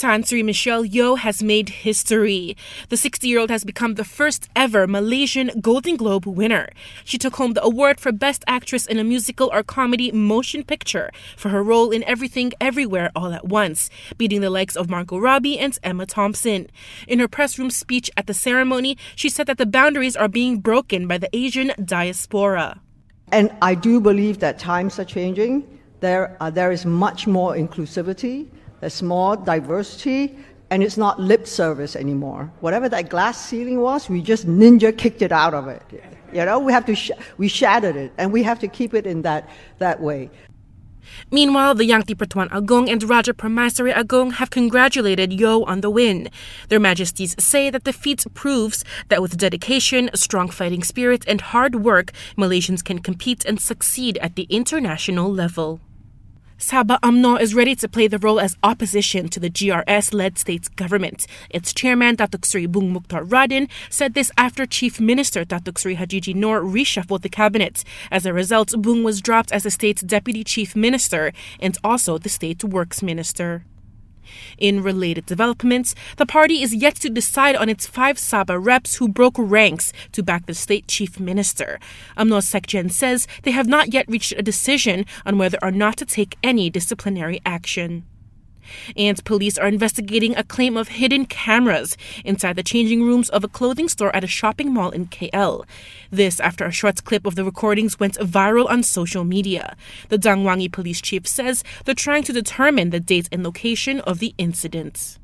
Tan Michelle Yeoh has made history. The 60 year old has become the first ever Malaysian Golden Globe winner. She took home the award for Best Actress in a Musical or Comedy Motion Picture for her role in Everything Everywhere All at Once, beating the likes of Margot Robbie and Emma Thompson. In her press room speech at the ceremony, she said that the boundaries are being broken by the Asian diaspora. And I do believe that times are changing. There, uh, there is much more inclusivity there's more diversity, and it's not lip service anymore. Whatever that glass ceiling was, we just ninja kicked it out of it. You know, we have to sh- we shattered it, and we have to keep it in that that way. Meanwhile, the Yang Pertuan Agong and Raja Permaisuri Agong have congratulated Yeoh on the win. Their Majesties say that the feat proves that with dedication, strong fighting spirit, and hard work, Malaysians can compete and succeed at the international level. Sabah UMNO is ready to play the role as opposition to the GRS-led state's government. Its chairman, Datuk Sri Bung Moktar Radin, said this after Chief Minister Datuk Sri Hajiji Noor reshuffled the cabinet. As a result, Bung was dropped as the state's deputy chief minister and also the state works minister. In related developments, the party is yet to decide on its five Sabah reps who broke ranks to back the state chief minister. UMNO Sekjen says they have not yet reached a decision on whether or not to take any disciplinary action. And police are investigating a claim of hidden cameras inside the changing rooms of a clothing store at a shopping mall in KL. This after a short clip of the recordings went viral on social media. The Dang Wangi police chief says they're trying to determine the date and location of the incident.